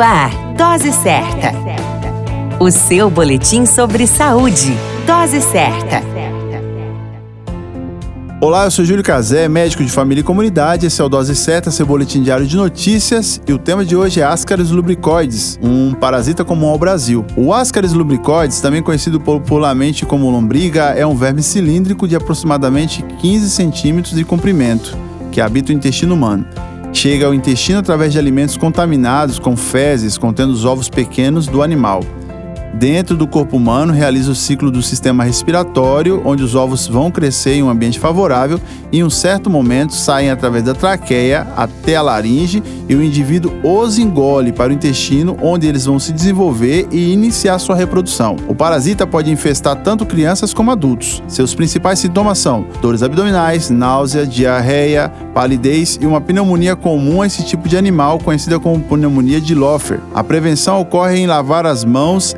Ar, Dose Certa. O seu boletim sobre saúde. Dose Certa. Olá, eu sou Júlio Cazé, médico de família e comunidade. Esse é o Dose Certa, seu boletim diário de notícias. E o tema de hoje é Ascaris lubricoides, um parasita comum ao Brasil. O Ascaris lubricoides, também conhecido popularmente como lombriga, é um verme cilíndrico de aproximadamente 15 centímetros de comprimento, que habita o intestino humano chega ao intestino através de alimentos contaminados com fezes contendo os ovos pequenos do animal dentro do corpo humano realiza o ciclo do sistema respiratório, onde os ovos vão crescer em um ambiente favorável e em um certo momento saem através da traqueia até a laringe e o indivíduo os engole para o intestino, onde eles vão se desenvolver e iniciar sua reprodução. O parasita pode infestar tanto crianças como adultos. Seus principais sintomas são dores abdominais, náusea, diarreia, palidez e uma pneumonia comum a esse tipo de animal, conhecida como pneumonia de Lofer. A prevenção ocorre em lavar as mãos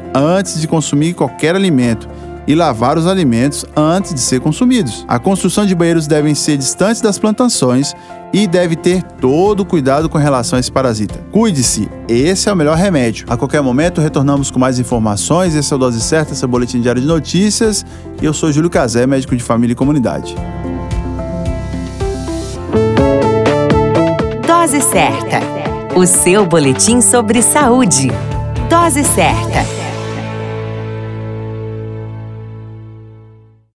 de consumir qualquer alimento e lavar os alimentos antes de ser consumidos. A construção de banheiros devem ser distantes das plantações e deve ter todo o cuidado com relação a esse parasita. Cuide-se, esse é o melhor remédio. A qualquer momento retornamos com mais informações. Esse é o Dose Certa, esse é o Boletim Diário de Notícias. Eu sou Júlio Cazé, médico de família e comunidade. Dose Certa, o seu boletim sobre saúde. Dose Certa.